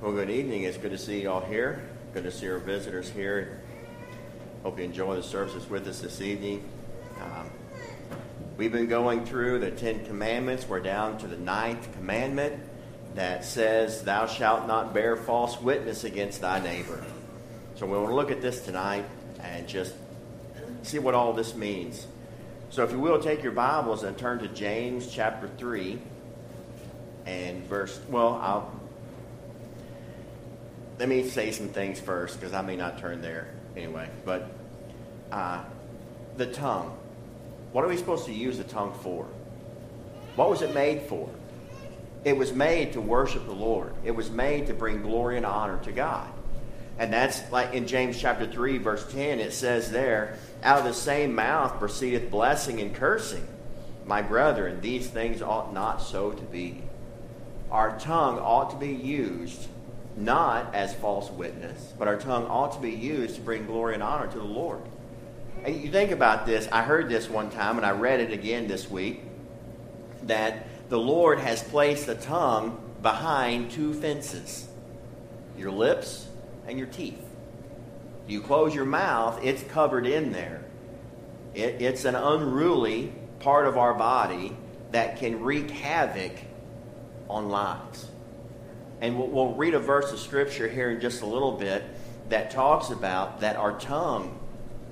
Well, good evening. It's good to see you all here. Good to see our visitors here. Hope you enjoy the services with us this evening. Um, we've been going through the Ten Commandments. We're down to the ninth commandment that says, Thou shalt not bear false witness against thy neighbor. So we want to look at this tonight and just see what all this means. So if you will, take your Bibles and turn to James chapter 3 and verse, well, I'll let me say some things first because I may not turn there anyway. But uh, the tongue. What are we supposed to use the tongue for? What was it made for? It was made to worship the Lord. It was made to bring glory and honor to God. And that's like in James chapter 3, verse 10, it says there, out of the same mouth proceedeth blessing and cursing. My brethren, these things ought not so to be. Our tongue ought to be used not as false witness, but our tongue ought to be used to bring glory and honor to the Lord. And you think about this. I heard this one time, and I read it again this week that the Lord has placed the tongue behind two fences your lips and your teeth. You close your mouth, it's covered in there. It, it's an unruly part of our body that can wreak havoc on lives. And we'll, we'll read a verse of scripture here in just a little bit that talks about that our tongue,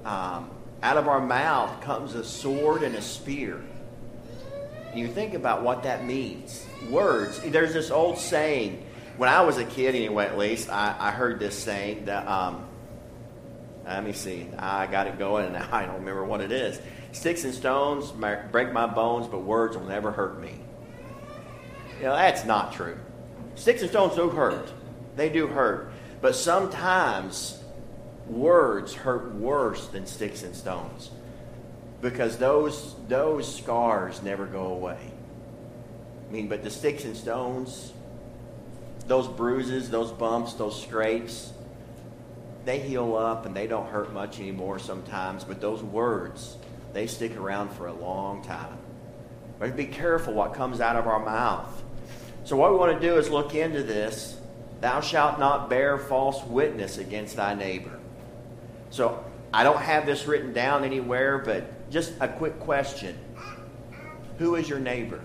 um, out of our mouth comes a sword and a spear. And you think about what that means. Words. There's this old saying. When I was a kid, anyway, at least, I, I heard this saying that, um, let me see, I got it going and I don't remember what it is. Sticks and stones break my bones, but words will never hurt me. You know, that's not true. Sticks and stones do hurt. They do hurt. But sometimes words hurt worse than sticks and stones because those, those scars never go away. I mean, but the sticks and stones, those bruises, those bumps, those scrapes, they heal up and they don't hurt much anymore sometimes. But those words, they stick around for a long time. But be careful what comes out of our mouth. So, what we want to do is look into this. Thou shalt not bear false witness against thy neighbor. So, I don't have this written down anywhere, but just a quick question Who is your neighbor?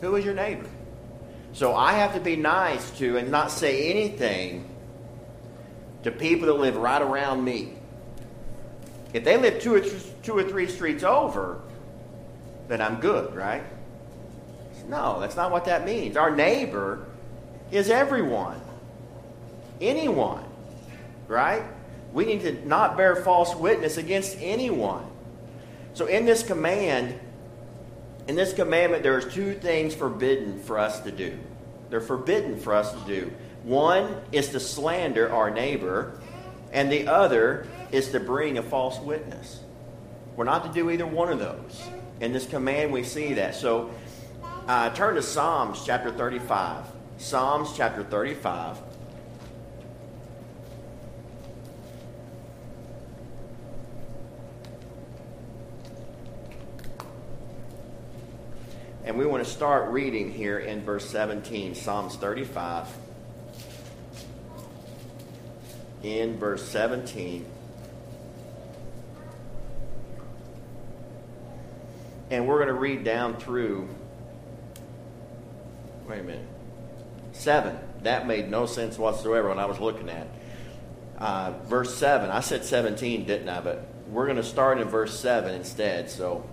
Who is your neighbor? So, I have to be nice to and not say anything to people that live right around me. If they live two or, th- two or three streets over, then I'm good, right? No, that's not what that means. Our neighbor is everyone, anyone, right? We need to not bear false witness against anyone. So, in this command, in this commandment, there's two things forbidden for us to do. They're forbidden for us to do. One is to slander our neighbor, and the other is to bring a false witness. We're not to do either one of those. In this command, we see that. So, uh, turn to Psalms chapter 35. Psalms chapter 35. And we want to start reading here in verse 17, Psalms 35. In verse 17. And we're going to read down through Wait a minute. Seven. That made no sense whatsoever when I was looking at. Uh, verse 7. I said 17, didn't I? But we're going to start in verse 7 instead. So,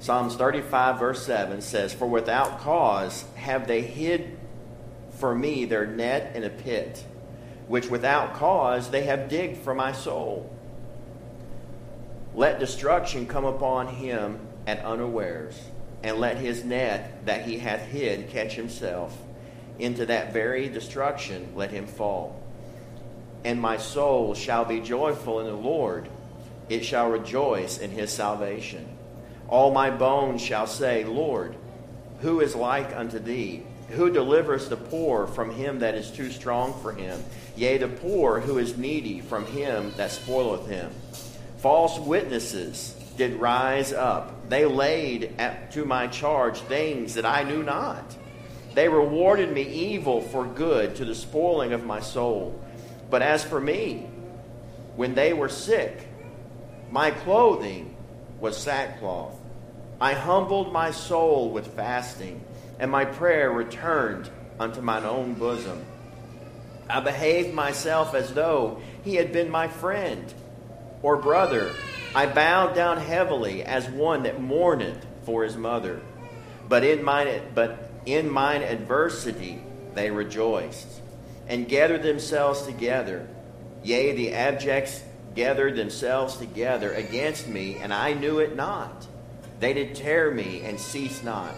Psalms 35, verse 7 says, For without cause have they hid for me their net in a pit, which without cause they have digged for my soul. Let destruction come upon him at unawares and let his net that he hath hid catch himself. Into that very destruction let him fall. And my soul shall be joyful in the Lord, it shall rejoice in his salvation. All my bones shall say, Lord, who is like unto thee? Who delivers the poor from him that is too strong for him? Yea, the poor who is needy from him that spoileth him. False witnesses did rise up. They laid at, to my charge things that I knew not. They rewarded me evil for good to the spoiling of my soul. But as for me, when they were sick, my clothing was sackcloth. I humbled my soul with fasting, and my prayer returned unto mine own bosom. I behaved myself as though he had been my friend or brother. I bowed down heavily as one that mourneth for his mother. But in mine, but in mine adversity they rejoiced and gathered themselves together. Yea, the abjects gathered themselves together against me, and I knew it not. They did tear me and cease not.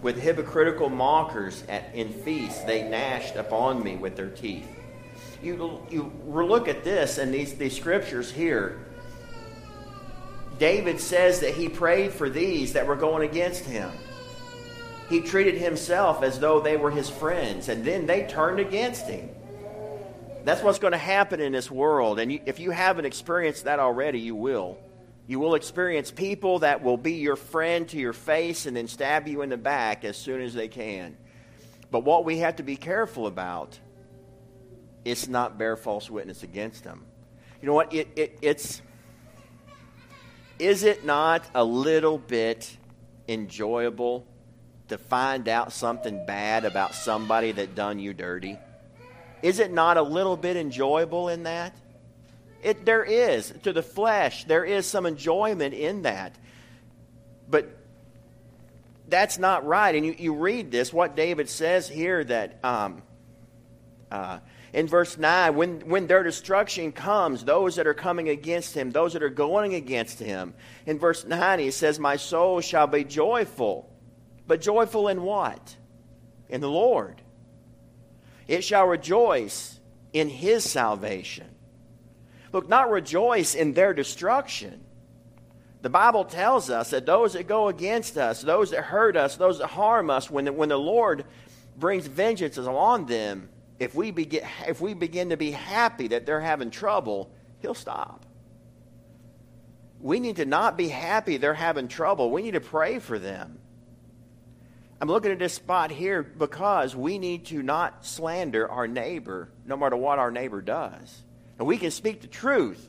With hypocritical mockers at, in feasts, they gnashed upon me with their teeth. You, you look at this and these, these scriptures here. David says that he prayed for these that were going against him. He treated himself as though they were his friends, and then they turned against him. That's what's going to happen in this world. And if you haven't experienced that already, you will. You will experience people that will be your friend to your face and then stab you in the back as soon as they can. But what we have to be careful about is not bear false witness against them. You know what? It, it, it's is it not a little bit enjoyable to find out something bad about somebody that done you dirty? Is it not a little bit enjoyable in that? It, there is. To the flesh, there is some enjoyment in that. But that's not right. And you, you read this, what David says here that um, uh, in verse 9, when, when their destruction comes, those that are coming against him, those that are going against him. In verse 9, he says, My soul shall be joyful. But joyful in what? In the Lord. It shall rejoice in his salvation. Look, not rejoice in their destruction. The Bible tells us that those that go against us, those that hurt us, those that harm us, when the, when the Lord brings vengeance on them, if we, begin, if we begin to be happy that they're having trouble, He'll stop. We need to not be happy they're having trouble. We need to pray for them. I'm looking at this spot here because we need to not slander our neighbor, no matter what our neighbor does. And we can speak the truth,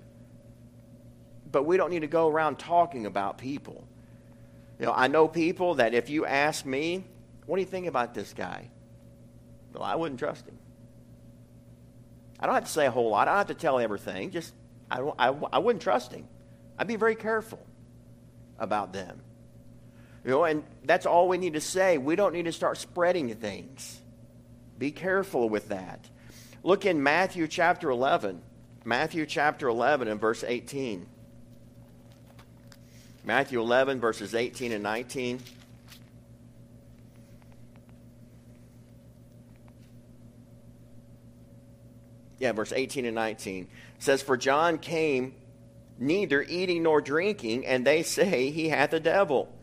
but we don't need to go around talking about people. You know, I know people that if you ask me, what do you think about this guy? Well, I wouldn't trust him. I don't have to say a whole lot. I don't have to tell everything. Just, I, I, I wouldn't trust him. I'd be very careful about them. You know, and that's all we need to say. We don't need to start spreading things. Be careful with that. Look in Matthew chapter 11. Matthew chapter 11 and verse 18. Matthew 11, verses 18 and 19. Yeah, verse 18 and 19 says, For John came neither eating nor drinking, and they say he hath a devil.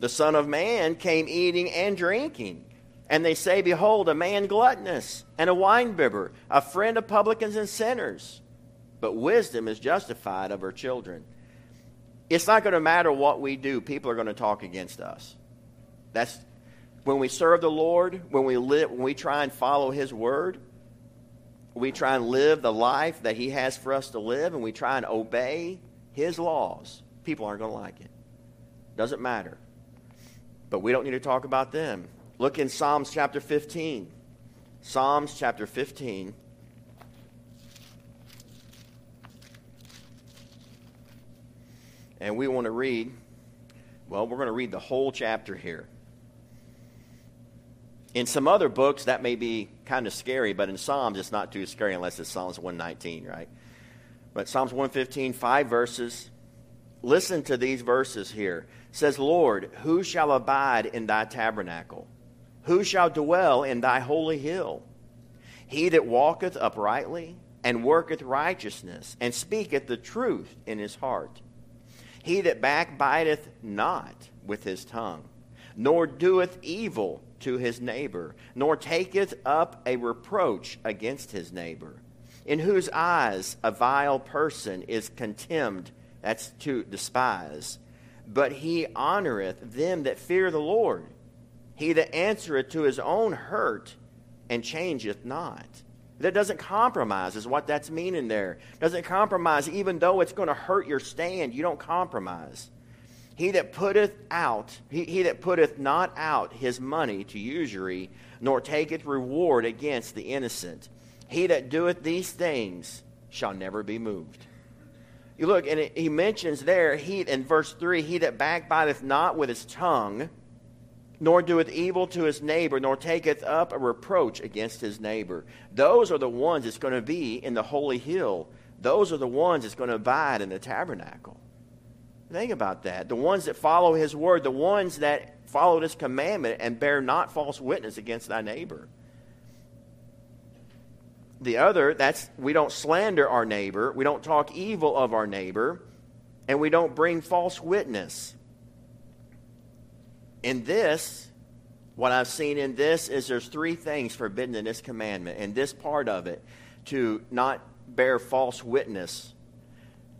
The Son of Man came eating and drinking. And they say, Behold, a man gluttonous and a winebibber, a friend of publicans and sinners but wisdom is justified of her children. It's not going to matter what we do, people are going to talk against us. That's when we serve the Lord, when we live, when we try and follow his word, we try and live the life that he has for us to live and we try and obey his laws, people aren't going to like it. Doesn't matter. But we don't need to talk about them. Look in Psalms chapter 15. Psalms chapter 15. And we want to read, well, we're going to read the whole chapter here. In some other books, that may be kind of scary, but in Psalms, it's not too scary unless it's Psalms 119, right? But Psalms 115, five verses. Listen to these verses here. It says, Lord, who shall abide in thy tabernacle? Who shall dwell in thy holy hill? He that walketh uprightly and worketh righteousness and speaketh the truth in his heart he that backbiteth not with his tongue, nor doeth evil to his neighbor, nor taketh up a reproach against his neighbor, in whose eyes a vile person is contemned, that's to despise, but he honoreth them that fear the Lord. He that answereth to his own hurt and changeth not. That doesn't compromise, is what that's meaning there. Doesn't compromise, even though it's going to hurt your stand, you don't compromise. He that putteth out, he, he that putteth not out his money to usury, nor taketh reward against the innocent, he that doeth these things shall never be moved. You look, and it, he mentions there, he in verse 3, he that backbiteth not with his tongue, nor doeth evil to his neighbor, nor taketh up a reproach against his neighbor. Those are the ones that's going to be in the holy hill. Those are the ones that's going to abide in the tabernacle. Think about that. The ones that follow his word, the ones that follow his commandment and bear not false witness against thy neighbor. The other, that's we don't slander our neighbor, we don't talk evil of our neighbor, and we don't bring false witness. In this, what I've seen in this is there's three things forbidden in this commandment. And this part of it, to not bear false witness,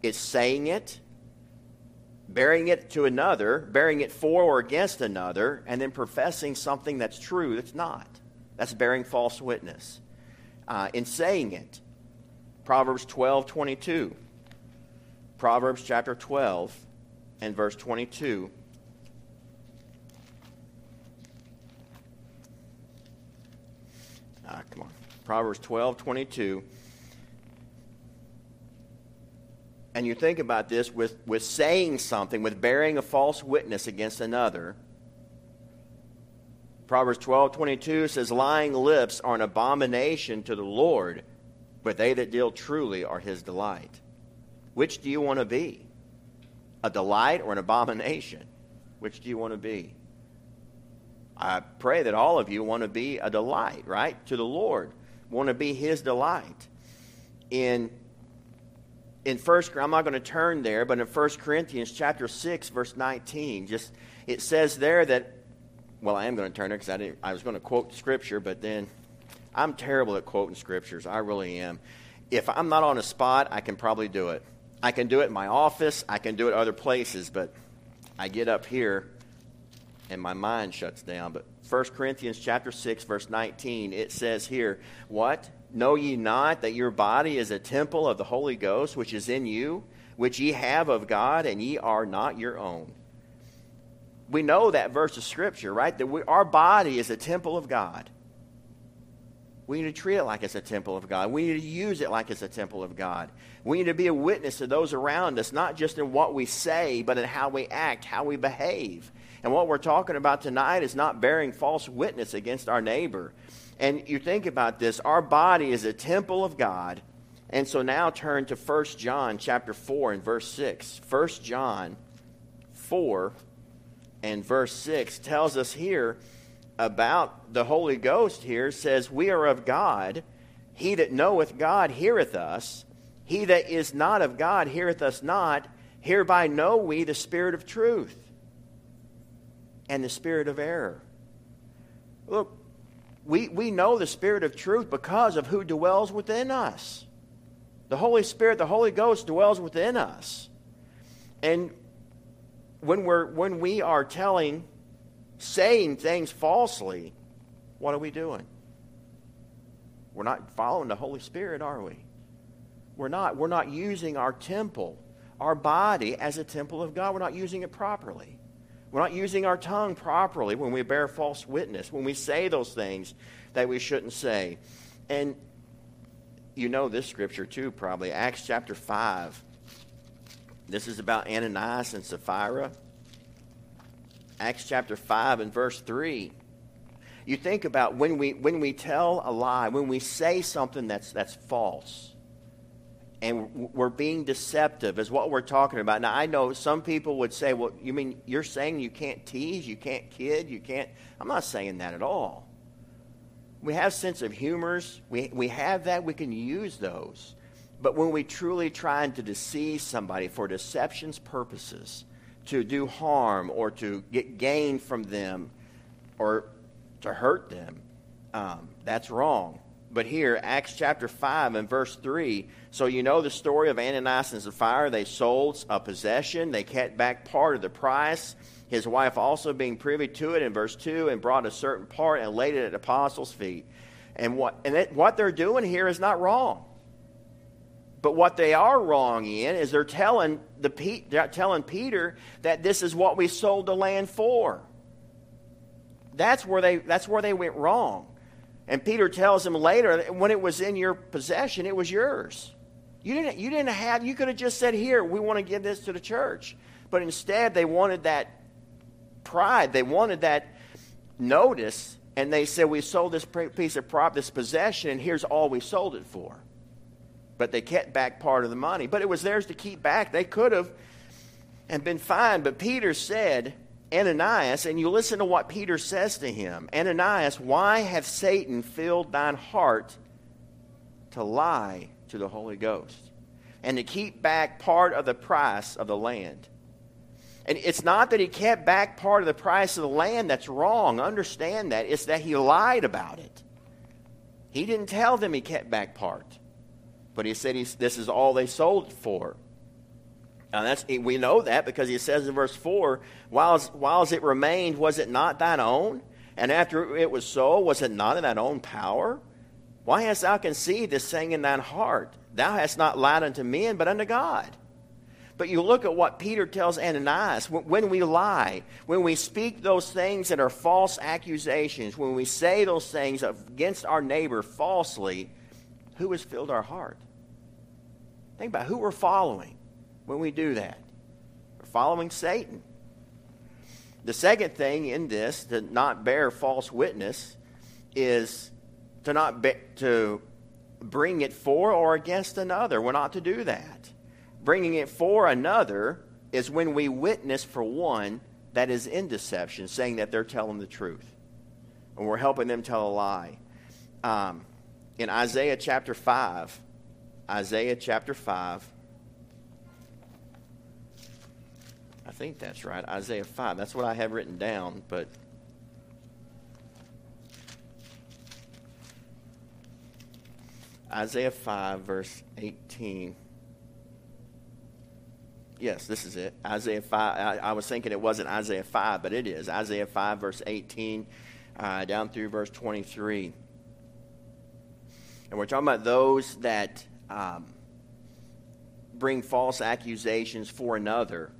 is saying it, bearing it to another, bearing it for or against another, and then professing something that's true that's not. That's bearing false witness. Uh, in saying it, Proverbs 12 22. Proverbs chapter 12 and verse 22 Ah, come on. Proverbs 12, 22. And you think about this with, with saying something, with bearing a false witness against another. Proverbs 12, 22 says, Lying lips are an abomination to the Lord, but they that deal truly are his delight. Which do you want to be? A delight or an abomination? Which do you want to be? I pray that all of you want to be a delight, right, to the Lord, want to be His delight. In in first, I'm not going to turn there, but in 1 Corinthians chapter 6, verse 19, just it says there that, well, I am going to turn there because I, didn't I was going to quote scripture, but then I'm terrible at quoting scriptures. I really am. If I'm not on a spot, I can probably do it. I can do it in my office, I can do it other places, but I get up here and my mind shuts down. But 1 Corinthians chapter 6 verse 19 it says here, "What? Know ye not that your body is a temple of the Holy Ghost which is in you, which ye have of God, and ye are not your own?" We know that verse of scripture, right? That we, our body is a temple of God. We need to treat it like it's a temple of God. We need to use it like it's a temple of God. We need to be a witness to those around us, not just in what we say, but in how we act, how we behave. And what we're talking about tonight is not bearing false witness against our neighbor. And you think about this, our body is a temple of God. And so now turn to 1 John chapter 4 and verse 6. 1 John 4 and verse 6 tells us here about the Holy Ghost here says, We are of God. He that knoweth God heareth us. He that is not of God heareth us not. Hereby know we the Spirit of truth and the spirit of error. Look, we, we know the spirit of truth because of who dwells within us. The Holy Spirit, the Holy Ghost dwells within us. And when, we're, when we are telling, saying things falsely, what are we doing? We're not following the Holy Spirit, are we? We're not. We're not using our temple, our body, as a temple of God. We're not using it properly. We're not using our tongue properly when we bear false witness, when we say those things that we shouldn't say. And you know this scripture too, probably. Acts chapter 5. This is about Ananias and Sapphira. Acts chapter 5 and verse 3. You think about when we, when we tell a lie, when we say something that's, that's false and we're being deceptive is what we're talking about. Now, I know some people would say, well, you mean you're saying you can't tease, you can't kid, you can't. I'm not saying that at all. We have sense of humors. We, we have that. We can use those. But when we truly trying to deceive somebody for deception's purposes, to do harm or to get gain from them or to hurt them, um, that's wrong. But here, Acts chapter 5 and verse 3. So you know the story of Ananias and Sapphira. They sold a possession, they kept back part of the price. His wife also being privy to it in verse 2 and brought a certain part and laid it at the apostles' feet. And what, and it, what they're doing here is not wrong. But what they are wrong in is they're telling, the, they're telling Peter that this is what we sold the land for. That's where they, that's where they went wrong. And Peter tells him later, when it was in your possession, it was yours. You didn't, you didn't have, you could have just said, Here, we want to give this to the church. But instead, they wanted that pride. They wanted that notice. And they said, We sold this piece of prop, this possession, and here's all we sold it for. But they kept back part of the money. But it was theirs to keep back. They could have and been fine. But Peter said, Ananias, and you listen to what Peter says to him Ananias, why have Satan filled thine heart to lie to the Holy Ghost and to keep back part of the price of the land? And it's not that he kept back part of the price of the land that's wrong. Understand that. It's that he lied about it. He didn't tell them he kept back part, but he said this is all they sold for. And that's, we know that because he says in verse 4 whilst, whilst it remained, was it not thine own? And after it was so, was it not in thine own power? Why hast thou conceived this thing in thine heart? Thou hast not lied unto men, but unto God. But you look at what Peter tells Ananias when we lie, when we speak those things that are false accusations, when we say those things against our neighbor falsely, who has filled our heart? Think about who we're following when we do that. We're following Satan. The second thing in this, to not bear false witness, is to not be, to bring it for or against another. We're not to do that. Bringing it for another is when we witness for one that is in deception, saying that they're telling the truth. And we're helping them tell a lie. Um, in Isaiah chapter 5, Isaiah chapter 5, I think that's right. Isaiah 5. That's what I have written down, but Isaiah 5, verse 18. Yes, this is it. Isaiah 5. I, I, was thinking it wasn't Isaiah 5, but it is. Isaiah 5, verse 18, uh, down through verse 23. And we're talking about those that um, bring false accusations for another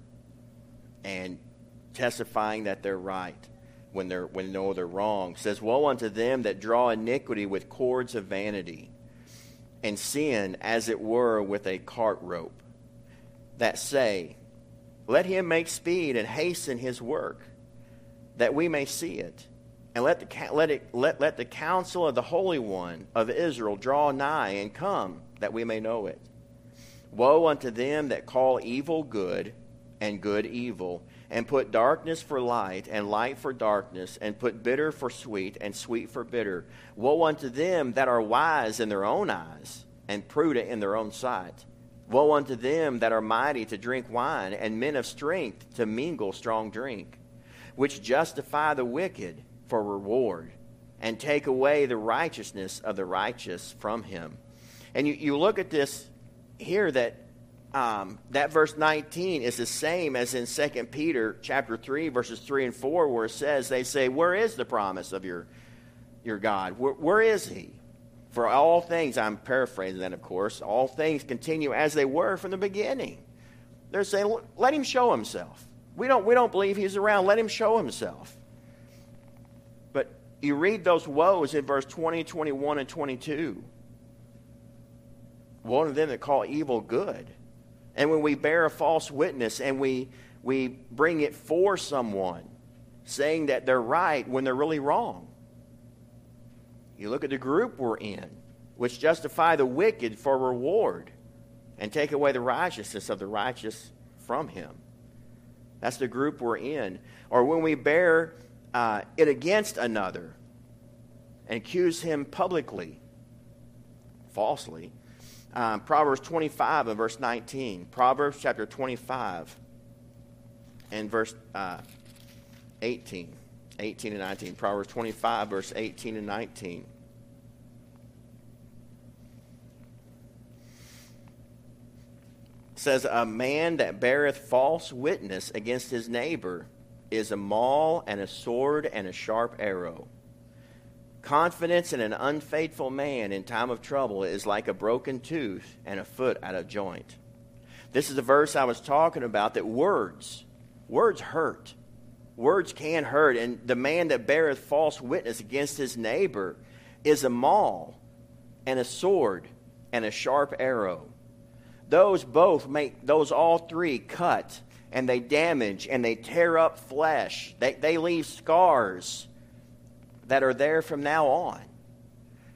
and testifying that they're right when they're when no they're wrong. Says, Woe unto them that draw iniquity with cords of vanity, and sin as it were with a cart rope, that say, Let him make speed and hasten his work, that we may see it. And let the, let, it, let, let the counsel of the Holy One of Israel draw nigh and come, that we may know it. Woe unto them that call evil good and good evil, and put darkness for light, and light for darkness, and put bitter for sweet, and sweet for bitter. Woe unto them that are wise in their own eyes, and prudent in their own sight. Woe unto them that are mighty to drink wine, and men of strength to mingle strong drink, which justify the wicked for reward, and take away the righteousness of the righteous from him. And you, you look at this here that um, that verse 19 is the same as in 2 Peter chapter 3, verses 3 and 4, where it says, they say, Where is the promise of your, your God? where, where is he? For all things, I'm paraphrasing that, of course, all things continue as they were from the beginning. They're saying, let him show himself. We don't, we don't believe he's around. Let him show himself. But you read those woes in verse 20, 21, and 22. One of them that call evil good and when we bear a false witness and we, we bring it for someone, saying that they're right when they're really wrong. You look at the group we're in, which justify the wicked for reward and take away the righteousness of the righteous from him. That's the group we're in. Or when we bear uh, it against another and accuse him publicly, falsely, um, Proverbs 25 and verse 19. Proverbs chapter 25 and verse uh, 18. 18 and 19. Proverbs 25, verse 18 and 19. Says, A man that beareth false witness against his neighbor is a maul and a sword and a sharp arrow. Confidence in an unfaithful man in time of trouble is like a broken tooth and a foot out of joint. This is the verse I was talking about that words, words hurt. Words can hurt. And the man that beareth false witness against his neighbor is a maul and a sword and a sharp arrow. Those both make, those all three cut and they damage and they tear up flesh. They, they leave scars that are there from now on.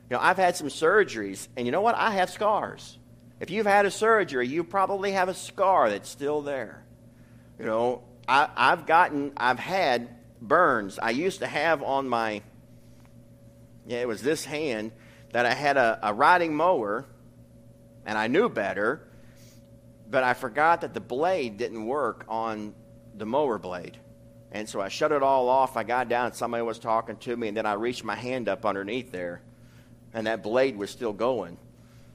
You know, I've had some surgeries, and you know what? I have scars. If you've had a surgery, you probably have a scar that's still there. You know, I, I've gotten, I've had burns. I used to have on my, yeah, it was this hand that I had a, a riding mower, and I knew better, but I forgot that the blade didn't work on the mower blade. And so I shut it all off. I got down, somebody was talking to me, and then I reached my hand up underneath there, and that blade was still going.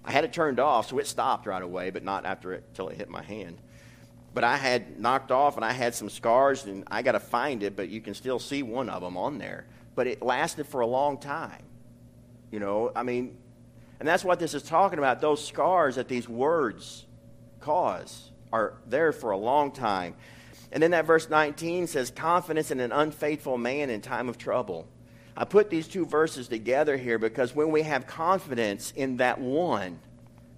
I had it turned off, so it stopped right away, but not after it till it hit my hand. But I had knocked off, and I had some scars, and I got to find it, but you can still see one of them on there. But it lasted for a long time. You know, I mean, and that's what this is talking about. Those scars that these words cause are there for a long time. And then that verse 19 says, confidence in an unfaithful man in time of trouble. I put these two verses together here because when we have confidence in that one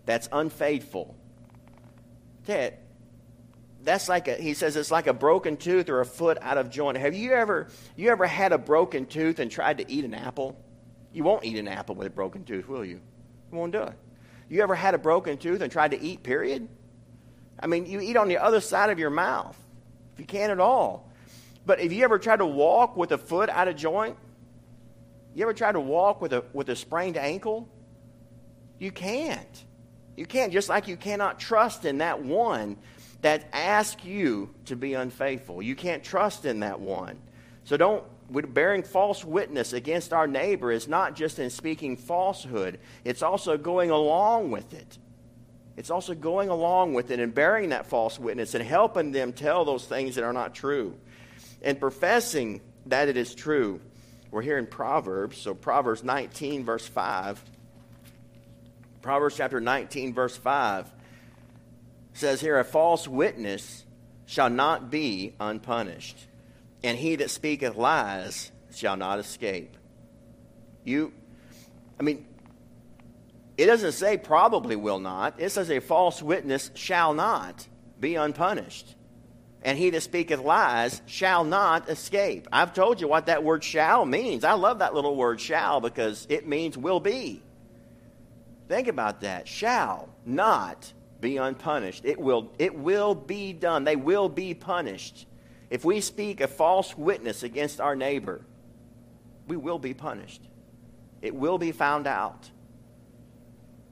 that's unfaithful, that, that's like a, he says it's like a broken tooth or a foot out of joint. Have you ever, you ever had a broken tooth and tried to eat an apple? You won't eat an apple with a broken tooth, will you? You won't do it. You ever had a broken tooth and tried to eat, period? I mean, you eat on the other side of your mouth if you can at all. But if you ever tried to walk with a foot out of joint, you ever tried to walk with a, with a sprained ankle? You can't. You can't, just like you cannot trust in that one that asks you to be unfaithful. You can't trust in that one. So don't, with bearing false witness against our neighbor is not just in speaking falsehood, it's also going along with it. It's also going along with it and bearing that false witness and helping them tell those things that are not true and professing that it is true. We're here in Proverbs, so Proverbs 19, verse 5. Proverbs chapter 19, verse 5 says here, A false witness shall not be unpunished, and he that speaketh lies shall not escape. You, I mean, it doesn't say probably will not. It says a false witness shall not be unpunished. And he that speaketh lies shall not escape. I've told you what that word shall means. I love that little word shall because it means will be. Think about that. Shall not be unpunished. It will, it will be done. They will be punished. If we speak a false witness against our neighbor, we will be punished. It will be found out.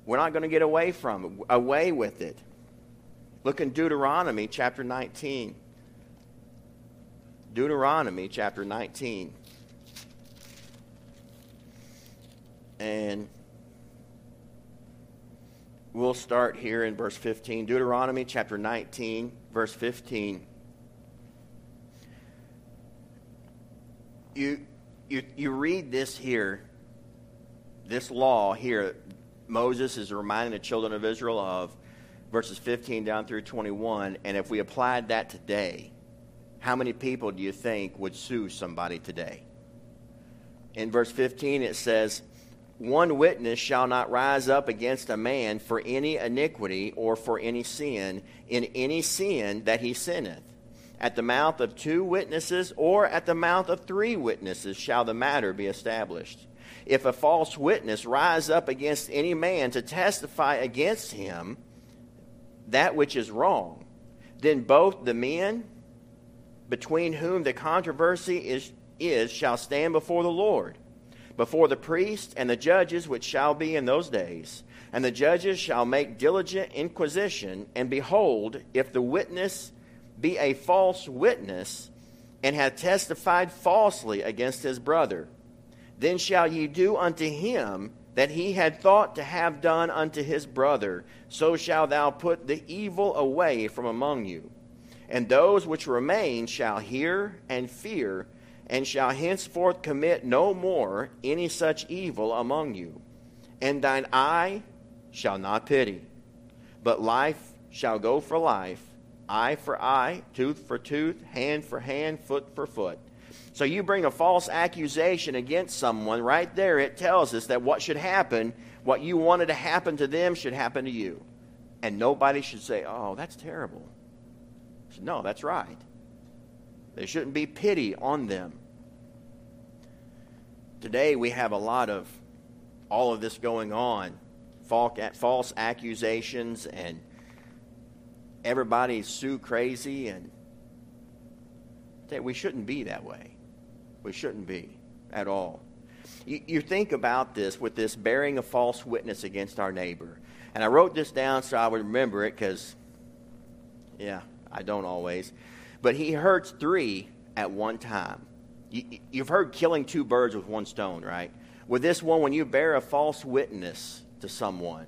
We're not going to get away from it, away with it. Look in Deuteronomy chapter 19. Deuteronomy chapter 19. And we'll start here in verse 15. Deuteronomy chapter 19, verse 15. You, you, you read this here, this law here Moses is reminding the children of Israel of verses 15 down through 21. And if we applied that today, how many people do you think would sue somebody today? In verse 15, it says, One witness shall not rise up against a man for any iniquity or for any sin, in any sin that he sinneth. At the mouth of two witnesses or at the mouth of three witnesses shall the matter be established if a false witness rise up against any man to testify against him that which is wrong, then both the men between whom the controversy is, is shall stand before the Lord, before the priest and the judges which shall be in those days. And the judges shall make diligent inquisition, and behold, if the witness be a false witness, and hath testified falsely against his brother, then shall ye do unto him that he had thought to have done unto his brother, so shalt thou put the evil away from among you. And those which remain shall hear and fear, and shall henceforth commit no more any such evil among you. And thine eye shall not pity, but life shall go for life, eye for eye, tooth for tooth, hand for hand, foot for foot. So you bring a false accusation against someone, right there it tells us that what should happen, what you wanted to happen to them, should happen to you. And nobody should say, oh, that's terrible. No, that's right. There shouldn't be pity on them. Today we have a lot of all of this going on false accusations and everybody's sue crazy and we shouldn't be that way we shouldn't be at all. You, you think about this with this bearing a false witness against our neighbor. And i wrote this down so i would remember it because yeah i don't always. But he hurts three at one time. You, you've heard killing two birds with one stone right? With this one when you bear a false witness to someone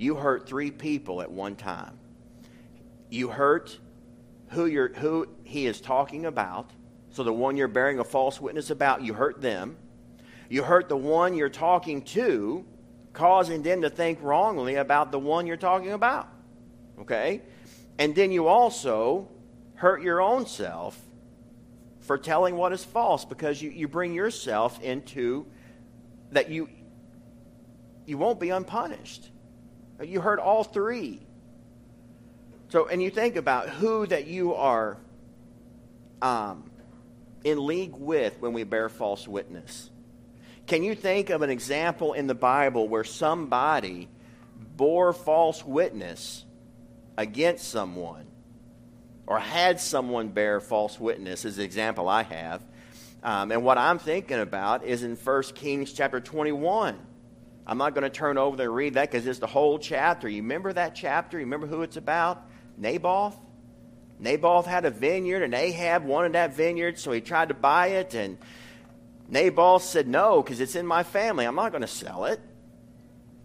you hurt three people at one time. You hurt who, you're, who he is talking about. So the one you're bearing a false witness about, you hurt them. You hurt the one you're talking to, causing them to think wrongly about the one you're talking about. Okay? And then you also hurt your own self for telling what is false because you, you bring yourself into that you you won't be unpunished. You hurt all three. So, and you think about who that you are um, in league with when we bear false witness. Can you think of an example in the Bible where somebody bore false witness against someone or had someone bear false witness, as an example I have? Um, and what I'm thinking about is in 1 Kings chapter 21. I'm not going to turn over and read that because it's the whole chapter. You remember that chapter? You remember who it's about? Naboth. Naboth had a vineyard, and Ahab wanted that vineyard, so he tried to buy it. And Naboth said, No, because it's in my family. I'm not going to sell it.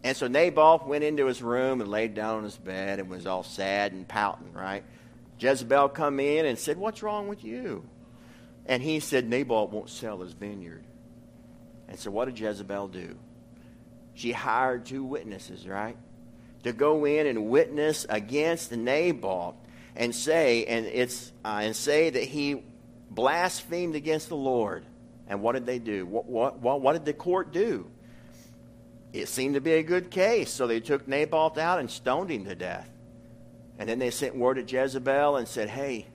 And so Naboth went into his room and laid down on his bed and was all sad and pouting, right? Jezebel come in and said, What's wrong with you? And he said, Naboth won't sell his vineyard. And so what did Jezebel do? She hired two witnesses, right? to go in and witness against Naboth and say and it's uh, and say that he blasphemed against the Lord. And what did they do? What, what, what, what did the court do? It seemed to be a good case, so they took Naboth out and stoned him to death. And then they sent word to Jezebel and said, "Hey,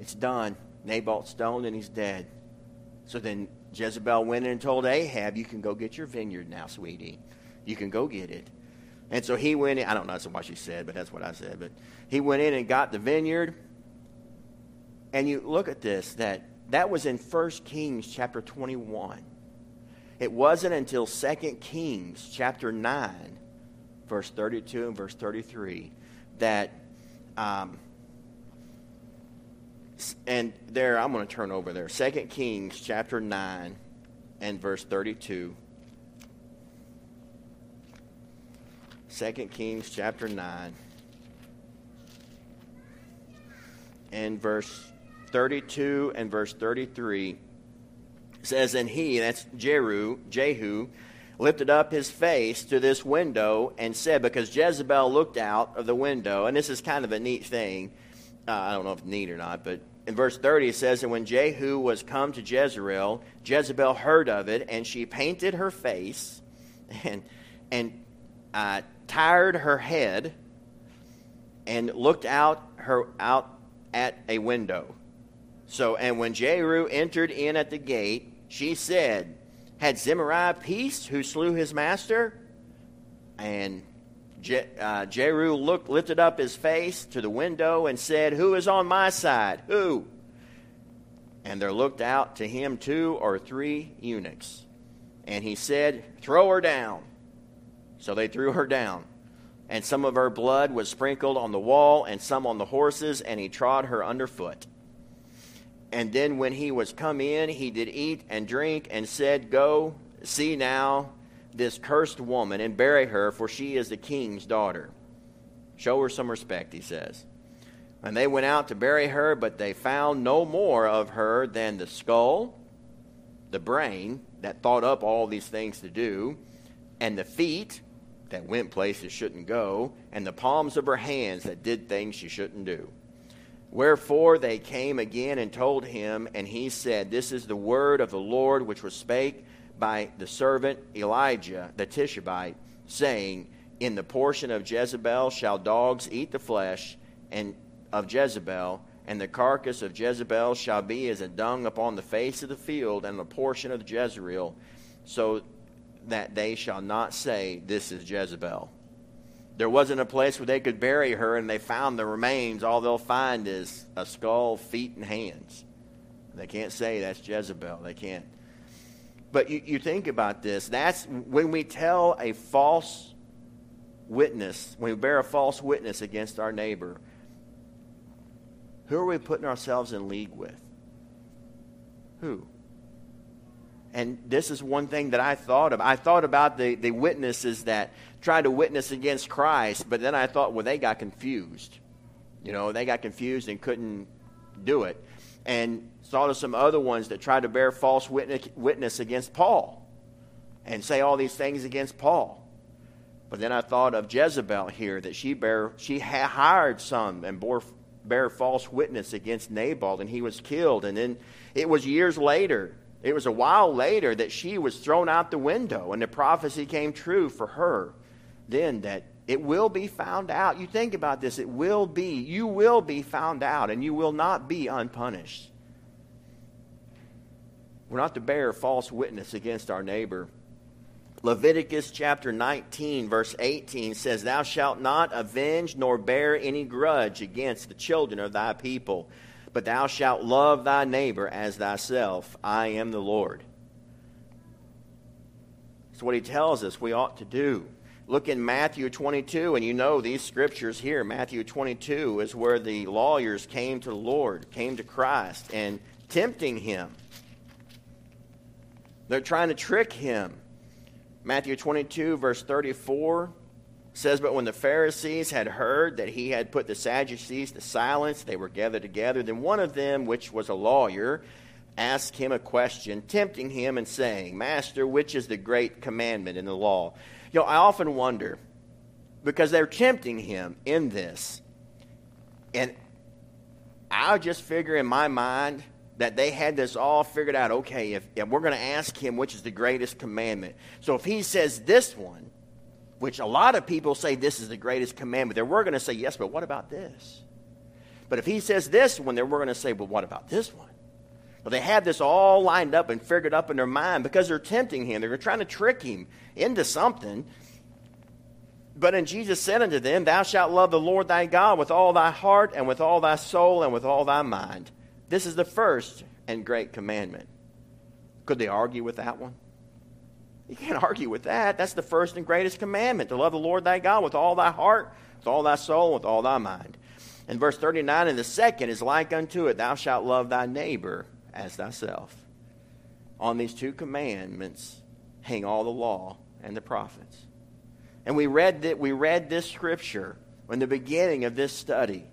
it's done. Naboth's stoned and he's dead." So then Jezebel went in and told Ahab, "You can go get your vineyard now, sweetie. You can go get it." And so he went in, I don't know what she said, but that's what I said. But he went in and got the vineyard. And you look at this, that that was in 1 Kings chapter 21. It wasn't until 2 Kings chapter 9, verse 32 and verse 33, that, um, and there, I'm going to turn over there. 2 Kings chapter 9 and verse 32. 2 Kings chapter 9 and verse 32 and verse 33 says, And he, that's Jehu, Jehu, lifted up his face to this window and said, because Jezebel looked out of the window, and this is kind of a neat thing. Uh, I don't know if neat or not, but in verse 30 it says, And when Jehu was come to Jezreel, Jezebel heard of it, and she painted her face and, and uh, tired her head and looked out her out at a window. So, and when Jehu entered in at the gate, she said, "Had Zimri peace who slew his master?" And Je, uh, Jehu looked, lifted up his face to the window and said, "Who is on my side? Who?" And there looked out to him two or three eunuchs, and he said, "Throw her down." So they threw her down. And some of her blood was sprinkled on the wall and some on the horses, and he trod her underfoot. And then when he was come in, he did eat and drink, and said, Go, see now, this cursed woman and bury her, for she is the king's daughter. Show her some respect, he says. And they went out to bury her, but they found no more of her than the skull, the brain that thought up all these things to do, and the feet that went places shouldn't go, and the palms of her hands that did things she shouldn't do. Wherefore they came again and told him, and he said, This is the word of the Lord which was spake by the servant Elijah the Tishbite, saying, In the portion of Jezebel shall dogs eat the flesh, and of Jezebel, and the carcass of Jezebel shall be as a dung upon the face of the field, and the portion of Jezreel, so that they shall not say, This is Jezebel. There wasn't a place where they could bury her, and they found the remains. All they'll find is a skull, feet, and hands. They can't say that's Jezebel. They can't. But you, you think about this. That's when we tell a false witness, when we bear a false witness against our neighbor, who are we putting ourselves in league with? Who? And this is one thing that I thought of. I thought about the, the witnesses that tried to witness against Christ, but then I thought, well, they got confused. You know, they got confused and couldn't do it. And saw some other ones that tried to bear false witness, witness against Paul and say all these things against Paul. But then I thought of Jezebel here that she bear she hired some and bore bear false witness against Nabal, and he was killed. And then it was years later, it was a while later, that she was thrown out the window, and the prophecy came true for her then that it will be found out. You think about this, it will be, you will be found out, and you will not be unpunished. We're not to bear false witness against our neighbor. Leviticus chapter 19, verse 18 says, Thou shalt not avenge nor bear any grudge against the children of thy people, but thou shalt love thy neighbor as thyself. I am the Lord. That's what he tells us we ought to do. Look in Matthew 22, and you know these scriptures here. Matthew 22 is where the lawyers came to the Lord, came to Christ, and tempting him. They're trying to trick him. Matthew 22, verse 34 says, But when the Pharisees had heard that he had put the Sadducees to silence, they were gathered together. Then one of them, which was a lawyer, asked him a question, tempting him and saying, Master, which is the great commandment in the law? You know, I often wonder, because they're tempting him in this, and I just figure in my mind, that they had this all figured out. Okay, if, if we're going to ask him which is the greatest commandment. So if he says this one, which a lot of people say this is the greatest commandment, then we're going to say, yes, but what about this? But if he says this one, then we're going to say, well, what about this one? Well, they have this all lined up and figured up in their mind because they're tempting him. They're trying to trick him into something. But in Jesus said unto them, Thou shalt love the Lord thy God with all thy heart and with all thy soul and with all thy mind. This is the first and great commandment. Could they argue with that one? You can't argue with that. That's the first and greatest commandment to love the Lord thy God with all thy heart, with all thy soul, with all thy mind. And verse 39, and the second is like unto it, thou shalt love thy neighbor as thyself. On these two commandments hang all the law and the prophets. And we read that we read this scripture in the beginning of this study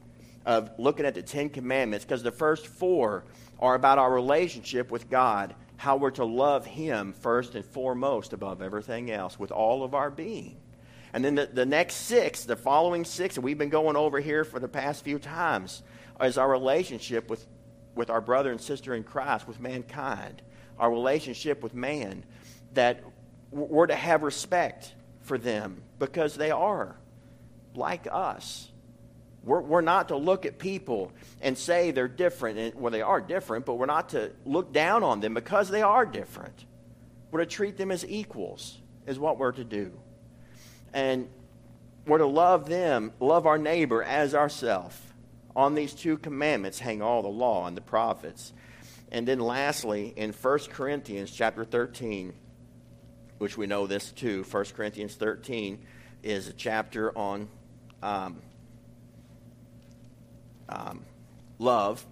of looking at the Ten Commandments because the first four are about our relationship with God, how we're to love Him first and foremost above everything else with all of our being. And then the, the next six, the following six, and we've been going over here for the past few times, is our relationship with, with our brother and sister in Christ, with mankind, our relationship with man, that we're to have respect for them because they are like us. We're, we're not to look at people and say they're different. And, well, they are different, but we're not to look down on them because they are different. We're to treat them as equals, is what we're to do. And we're to love them, love our neighbor as ourself. On these two commandments hang all the law and the prophets. And then lastly, in 1 Corinthians chapter 13, which we know this too, 1 Corinthians 13 is a chapter on um, um, love,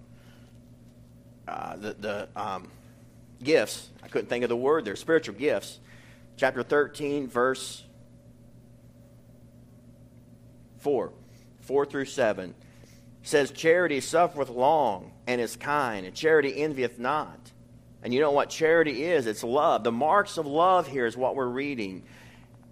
uh, the, the um, gifts, I couldn't think of the word there, spiritual gifts. chapter 13, verse 4. 4 through 7 says, Charity suffereth long and is kind, and charity envieth not. And you know what charity is? It's love. The marks of love here is what we're reading.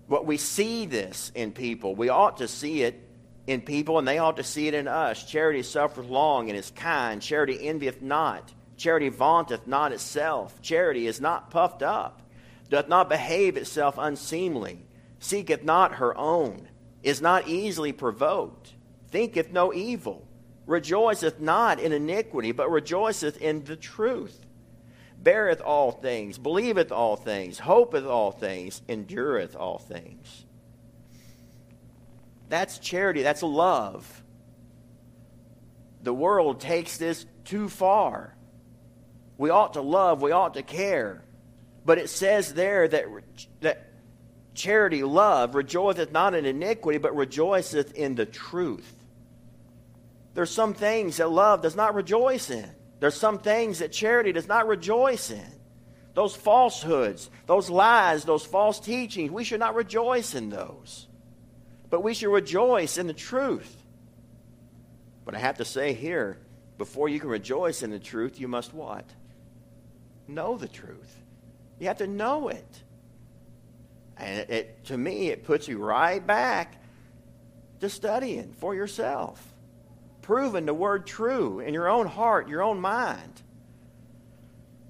What we see this in people. We ought to see it in people, and they ought to see it in us. Charity suffereth long and is kind. Charity envieth not. Charity vaunteth not itself. Charity is not puffed up, doth not behave itself unseemly, seeketh not her own, is not easily provoked, thinketh no evil, rejoiceth not in iniquity, but rejoiceth in the truth beareth all things, believeth all things, hopeth all things, endureth all things. That's charity, that's love. The world takes this too far. We ought to love, we ought to care. But it says there that, that charity, love, rejoiceth not in iniquity, but rejoiceth in the truth. There's some things that love does not rejoice in. There's some things that charity does not rejoice in. Those falsehoods, those lies, those false teachings, we should not rejoice in those. But we should rejoice in the truth. But I have to say here, before you can rejoice in the truth, you must what? Know the truth. You have to know it. And it, it, to me, it puts you right back to studying for yourself proving the word true in your own heart, your own mind.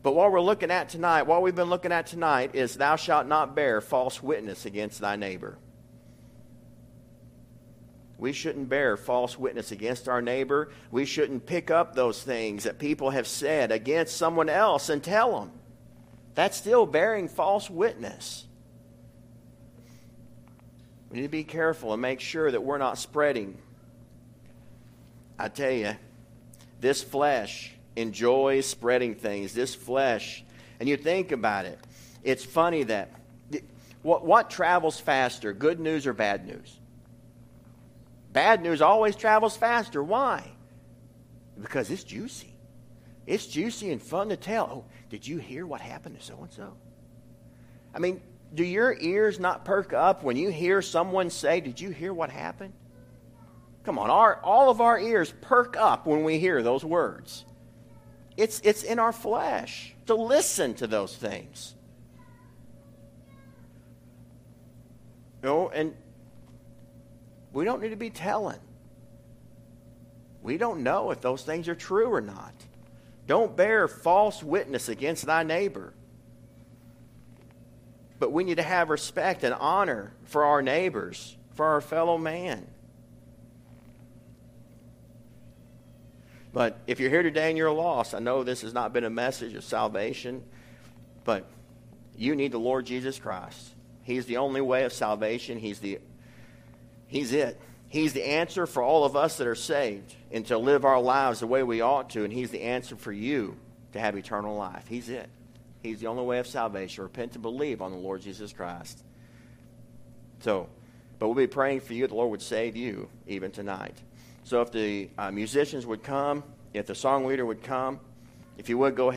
But what we're looking at tonight, what we've been looking at tonight, is thou shalt not bear false witness against thy neighbor. We shouldn't bear false witness against our neighbor. We shouldn't pick up those things that people have said against someone else and tell them. That's still bearing false witness. We need to be careful and make sure that we're not spreading I tell you, this flesh enjoys spreading things. This flesh, and you think about it, it's funny that what, what travels faster, good news or bad news? Bad news always travels faster. Why? Because it's juicy. It's juicy and fun to tell. Oh, did you hear what happened to so and so? I mean, do your ears not perk up when you hear someone say, Did you hear what happened? Come on, our, all of our ears perk up when we hear those words. It's, it's in our flesh to listen to those things. You know, and we don't need to be telling. We don't know if those things are true or not. Don't bear false witness against thy neighbor. But we need to have respect and honor for our neighbors, for our fellow man. But if you're here today and you're lost, I know this has not been a message of salvation, but you need the Lord Jesus Christ. He's the only way of salvation. He's the He's it. He's the answer for all of us that are saved and to live our lives the way we ought to, and He's the answer for you to have eternal life. He's it. He's the only way of salvation. Repent and believe on the Lord Jesus Christ. So, but we'll be praying for you. The Lord would save you even tonight. So if the uh, musicians would come, if the song leader would come, if you would go ahead.